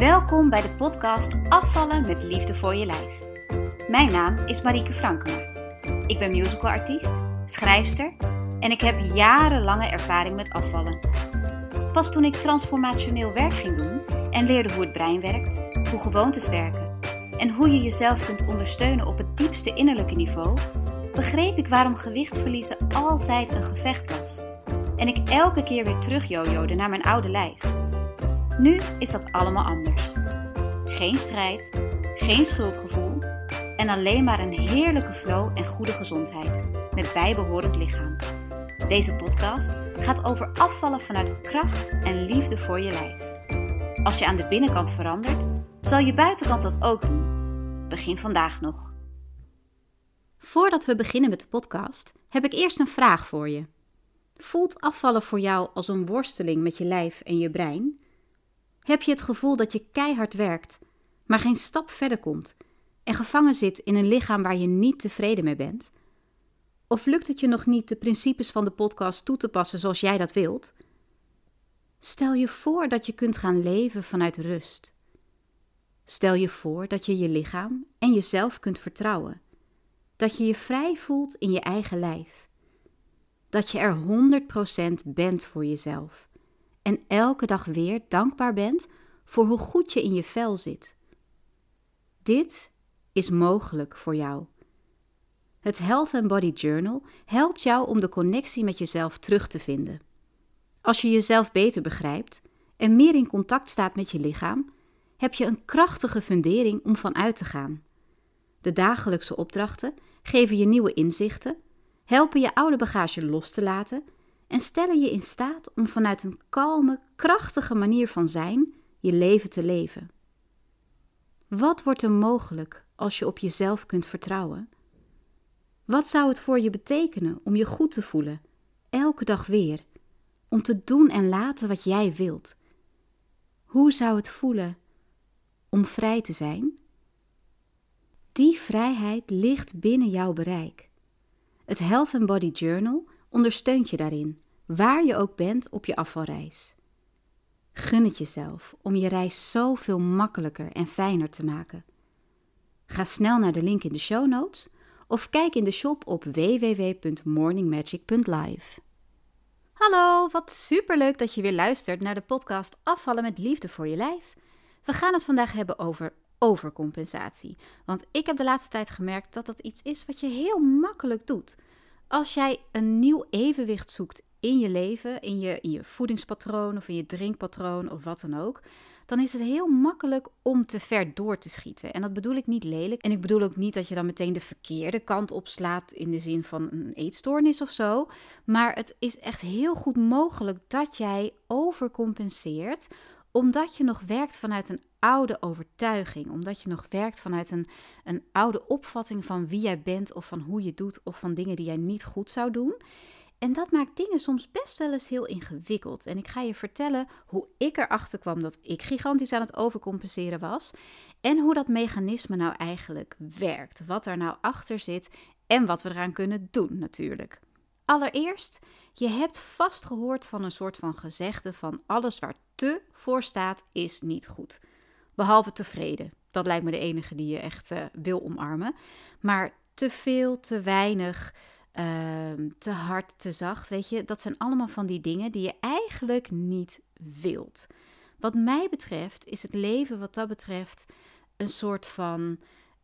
Welkom bij de podcast Afvallen met liefde voor je lijf. Mijn naam is Marieke Frankema. Ik ben musicalartiest, schrijfster en ik heb jarenlange ervaring met afvallen. Pas toen ik transformationeel werk ging doen en leerde hoe het brein werkt, hoe gewoontes werken en hoe je jezelf kunt ondersteunen op het diepste innerlijke niveau, begreep ik waarom gewicht verliezen altijd een gevecht was. En ik elke keer weer terug jojode naar mijn oude lijf. Nu is dat allemaal anders. Geen strijd, geen schuldgevoel en alleen maar een heerlijke flow en goede gezondheid met bijbehorend lichaam. Deze podcast gaat over afvallen vanuit kracht en liefde voor je lijf. Als je aan de binnenkant verandert, zal je buitenkant dat ook doen. Begin vandaag nog. Voordat we beginnen met de podcast, heb ik eerst een vraag voor je. Voelt afvallen voor jou als een worsteling met je lijf en je brein? Heb je het gevoel dat je keihard werkt, maar geen stap verder komt en gevangen zit in een lichaam waar je niet tevreden mee bent? Of lukt het je nog niet de principes van de podcast toe te passen zoals jij dat wilt? Stel je voor dat je kunt gaan leven vanuit rust. Stel je voor dat je je lichaam en jezelf kunt vertrouwen. Dat je je vrij voelt in je eigen lijf. Dat je er 100% bent voor jezelf. En elke dag weer dankbaar bent voor hoe goed je in je vel zit. Dit is mogelijk voor jou. Het Health and Body Journal helpt jou om de connectie met jezelf terug te vinden. Als je jezelf beter begrijpt en meer in contact staat met je lichaam, heb je een krachtige fundering om van uit te gaan. De dagelijkse opdrachten geven je nieuwe inzichten, helpen je oude bagage los te laten en stellen je in staat om vanuit een kalme, krachtige manier van zijn je leven te leven. Wat wordt er mogelijk als je op jezelf kunt vertrouwen? Wat zou het voor je betekenen om je goed te voelen, elke dag weer, om te doen en laten wat jij wilt? Hoe zou het voelen om vrij te zijn? Die vrijheid ligt binnen jouw bereik. Het Health and Body Journal ondersteunt je daarin, waar je ook bent op je afvalreis. Gun het jezelf om je reis zoveel makkelijker en fijner te maken. Ga snel naar de link in de show notes of kijk in de shop op www.morningmagic.live. Hallo, wat superleuk dat je weer luistert naar de podcast Afvallen met liefde voor je lijf. We gaan het vandaag hebben over overcompensatie. Want ik heb de laatste tijd gemerkt dat dat iets is wat je heel makkelijk doet. Als jij een nieuw evenwicht zoekt in je leven, in je, in je voedingspatroon of in je drinkpatroon of wat dan ook, dan is het heel makkelijk om te ver door te schieten. En dat bedoel ik niet lelijk. En ik bedoel ook niet dat je dan meteen de verkeerde kant opslaat in de zin van een eetstoornis of zo. Maar het is echt heel goed mogelijk dat jij overcompenseert omdat je nog werkt vanuit een oude overtuiging, omdat je nog werkt vanuit een, een oude opvatting van wie jij bent of van hoe je doet of van dingen die jij niet goed zou doen. En dat maakt dingen soms best wel eens heel ingewikkeld. En ik ga je vertellen hoe ik erachter kwam dat ik gigantisch aan het overcompenseren was. En hoe dat mechanisme nou eigenlijk werkt. Wat er nou achter zit en wat we eraan kunnen doen natuurlijk. Allereerst, je hebt vast gehoord van een soort van gezegde van alles waar te voor staat is niet goed. Behalve tevreden. Dat lijkt me de enige die je echt uh, wil omarmen. Maar te veel, te weinig, uh, te hard, te zacht, weet je, dat zijn allemaal van die dingen die je eigenlijk niet wilt. Wat mij betreft is het leven wat dat betreft een soort van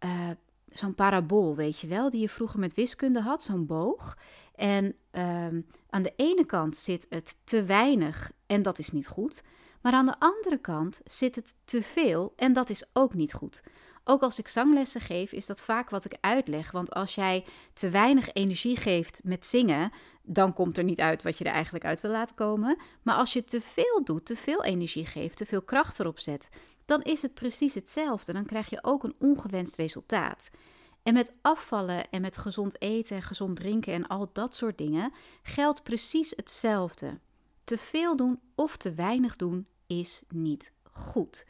uh, zo'n parabool, weet je wel, die je vroeger met wiskunde had, zo'n boog. En uh, aan de ene kant zit het te weinig en dat is niet goed. Maar aan de andere kant zit het te veel en dat is ook niet goed. Ook als ik zanglessen geef, is dat vaak wat ik uitleg. Want als jij te weinig energie geeft met zingen, dan komt er niet uit wat je er eigenlijk uit wil laten komen. Maar als je te veel doet, te veel energie geeft, te veel kracht erop zet, dan is het precies hetzelfde. Dan krijg je ook een ongewenst resultaat. En met afvallen en met gezond eten en gezond drinken en al dat soort dingen geldt precies hetzelfde. Te veel doen of te weinig doen is niet goed.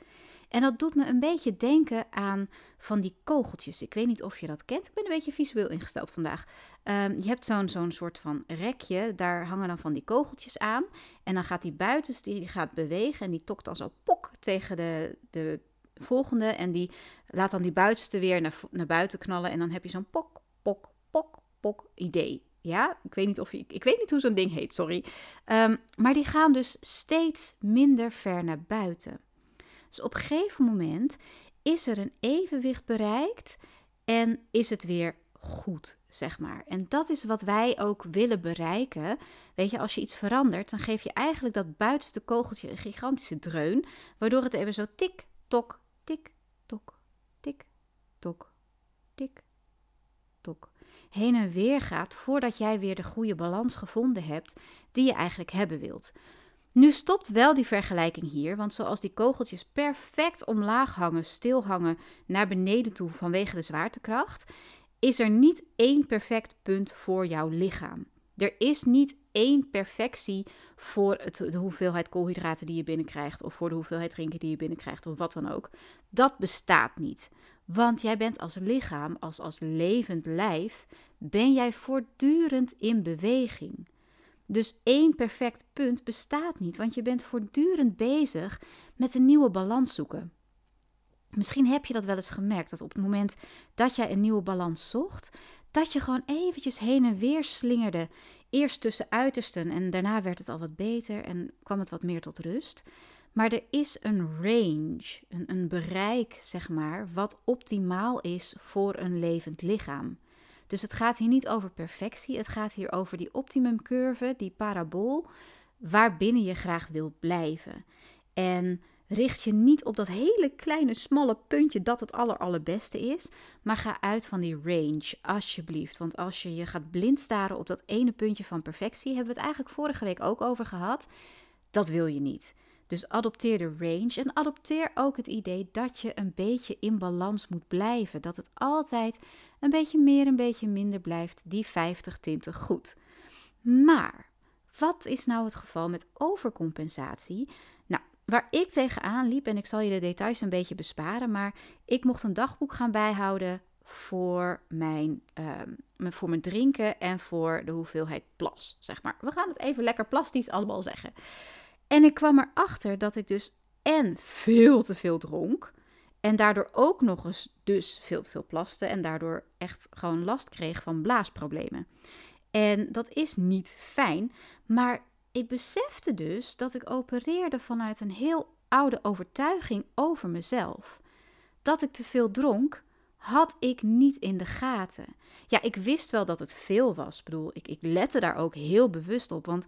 En dat doet me een beetje denken aan van die kogeltjes. Ik weet niet of je dat kent. Ik ben een beetje visueel ingesteld vandaag. Ehm, je hebt zo'n zo'n soort van rekje. Daar hangen dan van die kogeltjes aan. En dan gaat die buitens, die gaat bewegen. En die tokt dan zo pok tegen de, de volgende. En die laat dan die buitenste weer naar, naar buiten knallen. En dan heb je zo'n pok, pok, pok, pok idee. Ja, ik weet niet of je, ik weet niet hoe zo'n ding heet, sorry. Ehm, maar die gaan dus steeds minder ver naar buiten. Dus op een gegeven moment is er een evenwicht bereikt en is het weer goed, zeg maar. En dat is wat wij ook willen bereiken. Weet je, als je iets verandert, dan geef je eigenlijk dat buitenste kogeltje een gigantische dreun, waardoor het even zo tik, tok, tik, tok, tik, tok, tik, tok heen en weer gaat voordat jij weer de goede balans gevonden hebt die je eigenlijk hebben wilt. Nu stopt wel die vergelijking hier, want zoals die kogeltjes perfect omlaag hangen, stil hangen naar beneden toe vanwege de zwaartekracht, is er niet één perfect punt voor jouw lichaam. Er is niet één perfectie voor het, de hoeveelheid koolhydraten die je binnenkrijgt, of voor de hoeveelheid drinken die je binnenkrijgt, of wat dan ook. Dat bestaat niet. Want jij bent als lichaam, als, als levend lijf, ben jij voortdurend in beweging. Dus één perfect punt bestaat niet, want je bent voortdurend bezig met een nieuwe balans zoeken. Misschien heb je dat wel eens gemerkt, dat op het moment dat jij een nieuwe balans zocht, dat je gewoon eventjes heen en weer slingerde. Eerst tussen uitersten en daarna werd het al wat beter en kwam het wat meer tot rust. Maar er is een range, een, een bereik, zeg maar, wat optimaal is voor een levend lichaam. Dus het gaat hier niet over perfectie, het gaat hier over die optimumcurve, die parabool, waarbinnen je graag wilt blijven. En richt je niet op dat hele kleine, smalle puntje dat het aller, allerbeste is, maar ga uit van die range, alsjeblieft. Want als je je gaat blind staren op dat ene puntje van perfectie, hebben we het eigenlijk vorige week ook over gehad, dat wil je niet. Dus adopteer de range en adopteer ook het idee dat je een beetje in balans moet blijven. Dat het altijd een beetje meer, een beetje minder blijft, die 50 tinten goed. Maar wat is nou het geval met overcompensatie? Nou, waar ik tegenaan liep, en ik zal je de details een beetje besparen, maar ik mocht een dagboek gaan bijhouden voor mijn, ehm, voor mijn drinken en voor de hoeveelheid plas, zeg maar. We gaan het even lekker plastisch allemaal zeggen. En ik kwam erachter dat ik dus en veel te veel dronk. En daardoor ook nog eens dus veel te veel plaste. En daardoor echt gewoon last kreeg van blaasproblemen. En dat is niet fijn. Maar ik besefte dus dat ik opereerde vanuit een heel oude overtuiging over mezelf. Dat ik te veel dronk, had ik niet in de gaten. Ja, ik wist wel dat het veel was. Ik bedoel, ik, ik lette daar ook heel bewust op. Want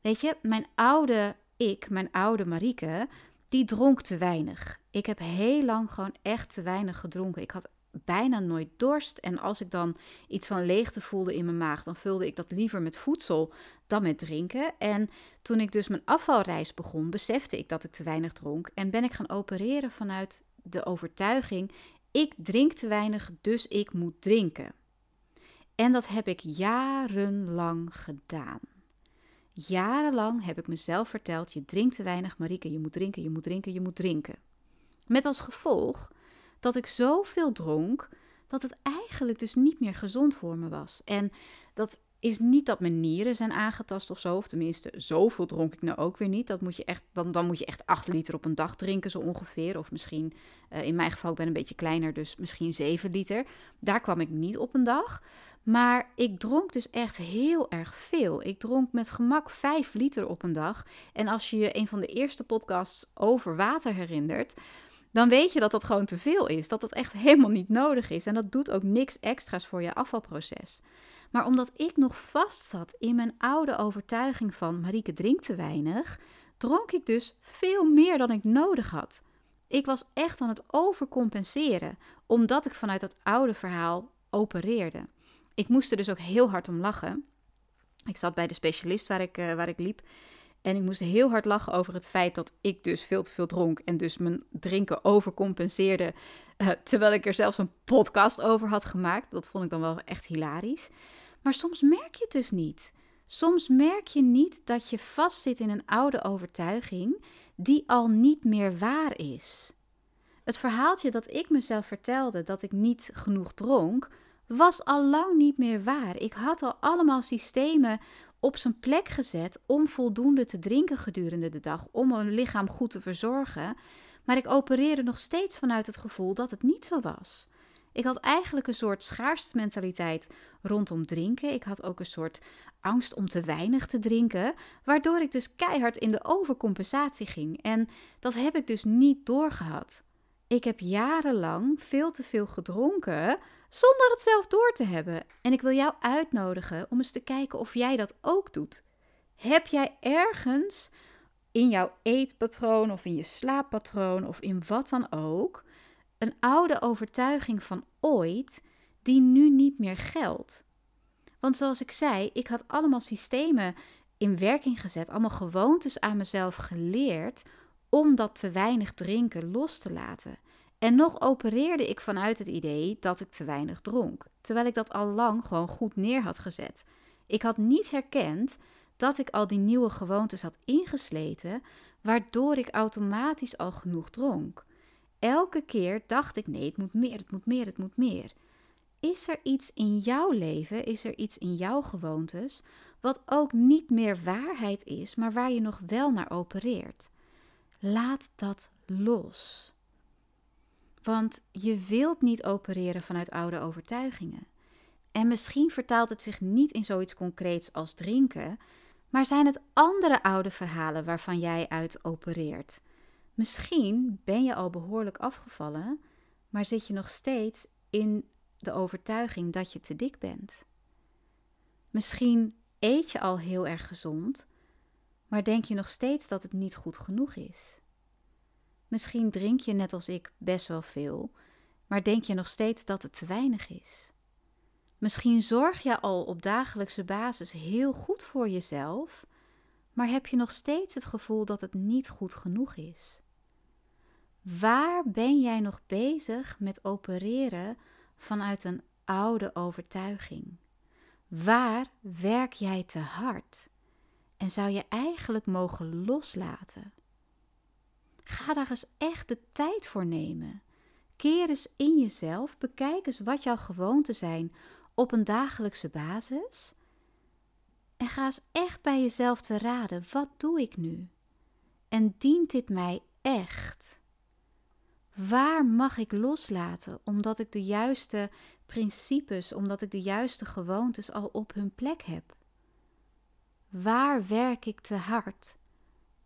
weet je, mijn oude ik, mijn oude Marieke, die dronk te weinig. Ik heb heel lang gewoon echt te weinig gedronken. Ik had bijna nooit dorst. En als ik dan iets van leegte voelde in mijn maag, dan vulde ik dat liever met voedsel dan met drinken. En toen ik dus mijn afvalreis begon, besefte ik dat ik te weinig dronk. En ben ik gaan opereren vanuit de overtuiging: ik drink te weinig, dus ik moet drinken. En dat heb ik jarenlang gedaan. Jarenlang heb ik mezelf verteld: je drinkt te weinig, Marieke, je moet drinken, je moet drinken, je moet drinken. Met als gevolg dat ik zoveel dronk dat het eigenlijk dus niet meer gezond voor me was. En dat is niet dat mijn nieren zijn aangetast of zo, of tenminste, zoveel dronk ik nou ook weer niet. Dat moet je echt, dan, dan moet je echt 8 liter op een dag drinken, zo ongeveer. Of misschien, uh, in mijn geval, ik ben een beetje kleiner, dus misschien 7 liter. Daar kwam ik niet op een dag. Maar ik dronk dus echt heel erg veel. Ik dronk met gemak 5 liter op een dag. En als je je een van de eerste podcasts over water herinnert, dan weet je dat dat gewoon te veel is. Dat dat echt helemaal niet nodig is. En dat doet ook niks extra's voor je afvalproces. Maar omdat ik nog vast zat in mijn oude overtuiging van Marieke drinkt te weinig, dronk ik dus veel meer dan ik nodig had. Ik was echt aan het overcompenseren, omdat ik vanuit dat oude verhaal opereerde. Ik moest er dus ook heel hard om lachen. Ik zat bij de specialist waar ik, uh, waar ik liep. En ik moest heel hard lachen over het feit dat ik dus veel te veel dronk. En dus mijn drinken overcompenseerde. Uh, terwijl ik er zelfs een podcast over had gemaakt. Dat vond ik dan wel echt hilarisch. Maar soms merk je het dus niet. Soms merk je niet dat je vastzit in een oude overtuiging die al niet meer waar is. Het verhaaltje dat ik mezelf vertelde dat ik niet genoeg dronk, was al lang niet meer waar. Ik had al allemaal systemen op zijn plek gezet om voldoende te drinken gedurende de dag, om mijn lichaam goed te verzorgen. Maar ik opereerde nog steeds vanuit het gevoel dat het niet zo was. Ik had eigenlijk een soort schaarsmentaliteit rondom drinken. Ik had ook een soort angst om te weinig te drinken, waardoor ik dus keihard in de overcompensatie ging. En dat heb ik dus niet doorgehad. Ik heb jarenlang veel te veel gedronken zonder het zelf door te hebben. En ik wil jou uitnodigen om eens te kijken of jij dat ook doet. Heb jij ergens in jouw eetpatroon of in je slaappatroon of in wat dan ook een oude overtuiging van ooit die nu niet meer geldt? Want zoals ik zei, ik had allemaal systemen in werking gezet, allemaal gewoontes aan mezelf geleerd om dat te weinig drinken los te laten. En nog opereerde ik vanuit het idee dat ik te weinig dronk, terwijl ik dat al lang gewoon goed neer had gezet. Ik had niet herkend dat ik al die nieuwe gewoontes had ingesleten, waardoor ik automatisch al genoeg dronk. Elke keer dacht ik: nee, het moet meer, het moet meer, het moet meer. Is er iets in jouw leven, is er iets in jouw gewoontes, wat ook niet meer waarheid is, maar waar je nog wel naar opereert? Laat dat los. Want je wilt niet opereren vanuit oude overtuigingen. En misschien vertaalt het zich niet in zoiets concreets als drinken, maar zijn het andere oude verhalen waarvan jij uit opereert? Misschien ben je al behoorlijk afgevallen, maar zit je nog steeds in de overtuiging dat je te dik bent. Misschien eet je al heel erg gezond, maar denk je nog steeds dat het niet goed genoeg is. Misschien drink je net als ik best wel veel, maar denk je nog steeds dat het te weinig is. Misschien zorg je al op dagelijkse basis heel goed voor jezelf, maar heb je nog steeds het gevoel dat het niet goed genoeg is. Waar ben jij nog bezig met opereren vanuit een oude overtuiging? Waar werk jij te hard? En zou je eigenlijk mogen loslaten? Ga daar eens echt de tijd voor nemen. Keer eens in jezelf, bekijk eens wat jouw gewoonten zijn op een dagelijkse basis. En ga eens echt bij jezelf te raden: wat doe ik nu? En dient dit mij echt? Waar mag ik loslaten omdat ik de juiste principes, omdat ik de juiste gewoontes al op hun plek heb? Waar werk ik te hard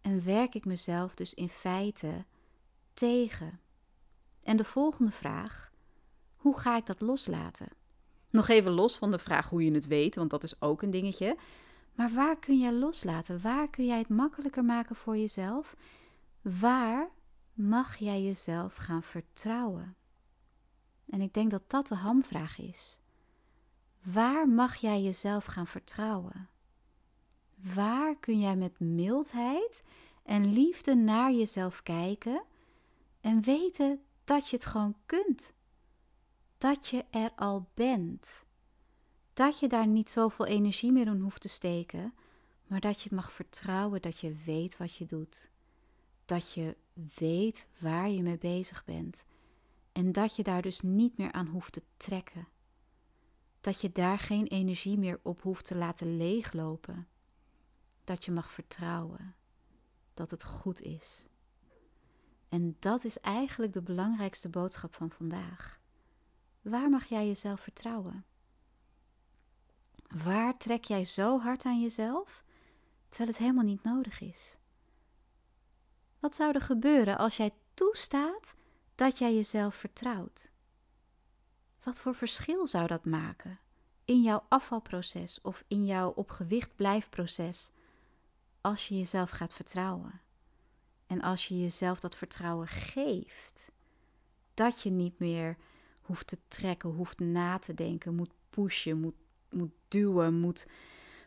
en werk ik mezelf dus in feite tegen? En de volgende vraag: hoe ga ik dat loslaten? Nog even los van de vraag hoe je het weet, want dat is ook een dingetje. Maar waar kun jij loslaten? Waar kun jij het makkelijker maken voor jezelf? Waar mag jij jezelf gaan vertrouwen? En ik denk dat dat de hamvraag is. Waar mag jij jezelf gaan vertrouwen? Waar kun jij met mildheid en liefde naar jezelf kijken en weten dat je het gewoon kunt? Dat je er al bent. Dat je daar niet zoveel energie meer in hoeft te steken, maar dat je mag vertrouwen dat je weet wat je doet. Dat je weet waar je mee bezig bent en dat je daar dus niet meer aan hoeft te trekken. Dat je daar geen energie meer op hoeft te laten leeglopen. Dat je mag vertrouwen dat het goed is. En dat is eigenlijk de belangrijkste boodschap van vandaag. Waar mag jij jezelf vertrouwen? Waar trek jij zo hard aan jezelf, terwijl het helemaal niet nodig is? Wat zou er gebeuren als jij toestaat dat jij jezelf vertrouwt? Wat voor verschil zou dat maken in jouw afvalproces of in jouw op gewicht blijfproces als je jezelf gaat vertrouwen? En als je jezelf dat vertrouwen geeft, dat je niet meer hoeft te trekken, hoeft na te denken, moet pushen, moet, moet duwen, moet.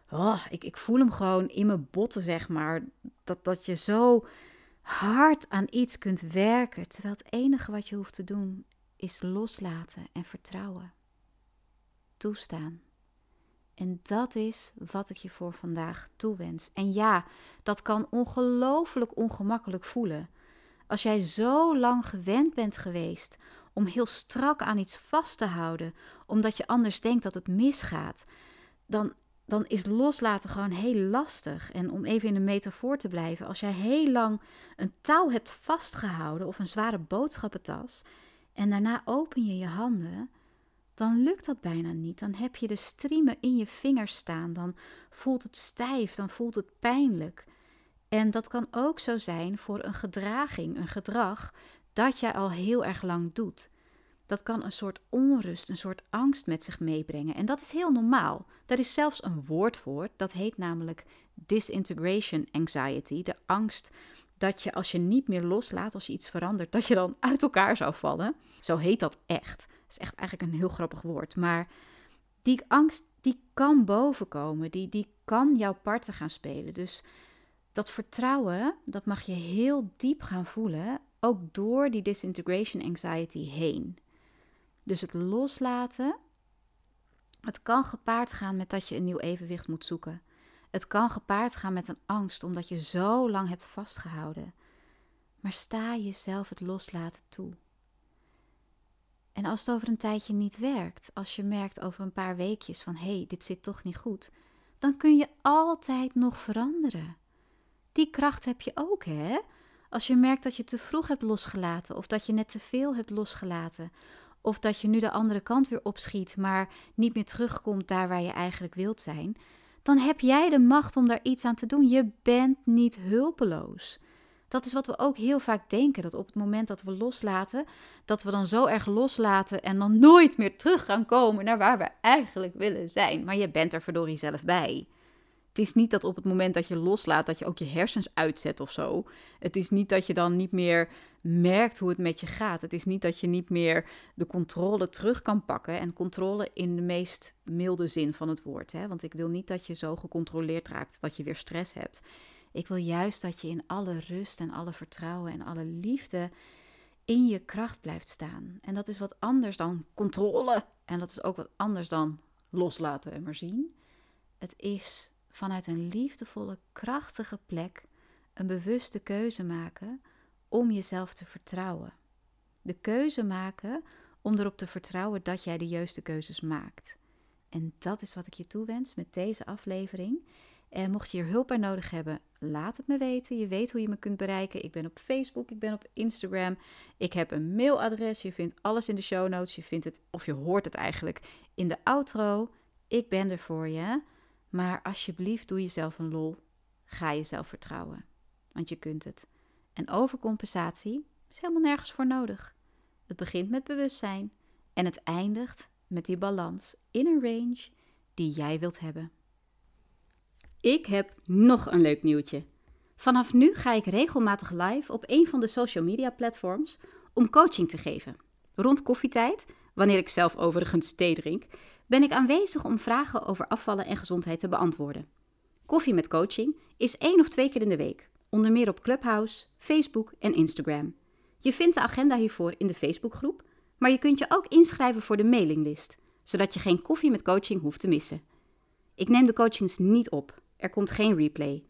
Oh, ik, ik voel hem gewoon in mijn botten, zeg maar. Dat, dat je zo hard aan iets kunt werken, terwijl het enige wat je hoeft te doen is loslaten en vertrouwen. Toestaan. En dat is wat ik je voor vandaag toewens. En ja, dat kan ongelooflijk ongemakkelijk voelen. Als jij zo lang gewend bent geweest om heel strak aan iets vast te houden, omdat je anders denkt dat het misgaat, dan, dan is loslaten gewoon heel lastig. En om even in de metafoor te blijven, als jij heel lang een touw hebt vastgehouden of een zware boodschappentas en daarna open je je handen, dan lukt dat bijna niet. Dan heb je de striemen in je vingers staan, dan voelt het stijf, dan voelt het pijnlijk. En dat kan ook zo zijn voor een gedraging, een gedrag dat jij al heel erg lang doet. Dat kan een soort onrust, een soort angst met zich meebrengen. En dat is heel normaal. Daar is zelfs een woord voor, dat heet namelijk disintegration anxiety. De angst dat je als je niet meer loslaat, als je iets verandert, dat je dan uit elkaar zou vallen. Zo heet dat echt. Is echt eigenlijk een heel grappig woord. Maar die angst, die kan bovenkomen. Die, die kan jouw parten gaan spelen. Dus dat vertrouwen, dat mag je heel diep gaan voelen, ook door die disintegration anxiety heen. Dus het loslaten, het kan gepaard gaan met dat je een nieuw evenwicht moet zoeken. Het kan gepaard gaan met een angst omdat je zo lang hebt vastgehouden. Maar sta jezelf het loslaten toe. En als het over een tijdje niet werkt, als je merkt over een paar weekjes van hé, hey, dit zit toch niet goed, dan kun je altijd nog veranderen. Die kracht heb je ook, hè? Als je merkt dat je te vroeg hebt losgelaten, of dat je net te veel hebt losgelaten, of dat je nu de andere kant weer opschiet, maar niet meer terugkomt daar waar je eigenlijk wilt zijn, dan heb jij de macht om daar iets aan te doen. Je bent niet hulpeloos. Dat is wat we ook heel vaak denken: dat op het moment dat we loslaten, dat we dan zo erg loslaten en dan nooit meer terug gaan komen naar waar we eigenlijk willen zijn. Maar je bent er verdorie zelf bij. Het is niet dat op het moment dat je loslaat, dat je ook je hersens uitzet of zo. Het is niet dat je dan niet meer merkt hoe het met je gaat. Het is niet dat je niet meer de controle terug kan pakken. En controle in de meest milde zin van het woord. Hè? Want ik wil niet dat je zo gecontroleerd raakt dat je weer stress hebt. Ik wil juist dat je in alle rust en alle vertrouwen en alle liefde in je kracht blijft staan. En dat is wat anders dan controle. En dat is ook wat anders dan loslaten en maar zien. Het is vanuit een liefdevolle, krachtige plek een bewuste keuze maken om jezelf te vertrouwen. De keuze maken om erop te vertrouwen dat jij de juiste keuzes maakt. En dat is wat ik je toewens met deze aflevering. En mocht je hier hulp bij nodig hebben, laat het me weten. Je weet hoe je me kunt bereiken. Ik ben op Facebook, ik ben op Instagram. Ik heb een mailadres. Je vindt alles in de show notes. Je vindt het, of je hoort het eigenlijk, in de outro. Ik ben er voor je. Maar alsjeblieft, doe jezelf een lol. Ga jezelf vertrouwen. Want je kunt het. En overcompensatie is helemaal nergens voor nodig. Het begint met bewustzijn en het eindigt met die balans in een range die jij wilt hebben. Ik heb nog een leuk nieuwtje. Vanaf nu ga ik regelmatig live op een van de social media platforms om coaching te geven. Rond koffietijd, wanneer ik zelf overigens thee drink, ben ik aanwezig om vragen over afvallen en gezondheid te beantwoorden. Koffie met coaching is één of twee keer in de week, onder meer op Clubhouse, Facebook en Instagram. Je vindt de agenda hiervoor in de Facebookgroep, maar je kunt je ook inschrijven voor de mailinglist, zodat je geen koffie met coaching hoeft te missen. Ik neem de coachings niet op, er komt geen replay.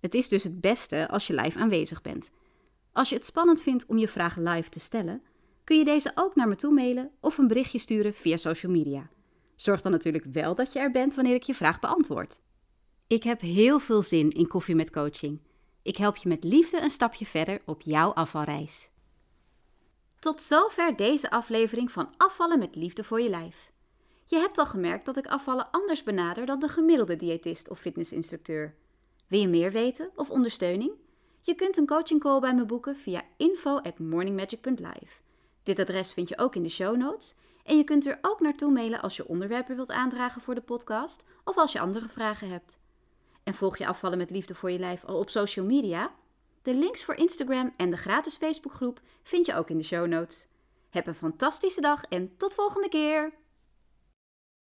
Het is dus het beste als je live aanwezig bent. Als je het spannend vindt om je vraag live te stellen, kun je deze ook naar me toe mailen of een berichtje sturen via social media. Zorg dan natuurlijk wel dat je er bent wanneer ik je vraag beantwoord. Ik heb heel veel zin in koffie met coaching. Ik help je met liefde een stapje verder op jouw afvalreis. Tot zover deze aflevering van Afvallen met Liefde voor je lijf. Je hebt al gemerkt dat ik afvallen anders benader dan de gemiddelde diëtist of fitnessinstructeur. Wil je meer weten of ondersteuning? Je kunt een coaching call bij me boeken via info at morningmagic.live. Dit adres vind je ook in de show notes en je kunt er ook naartoe mailen als je onderwerpen wilt aandragen voor de podcast of als je andere vragen hebt. En volg je afvallen met liefde voor je lijf al op social media? De links voor Instagram en de gratis Facebookgroep vind je ook in de show notes. Heb een fantastische dag en tot volgende keer!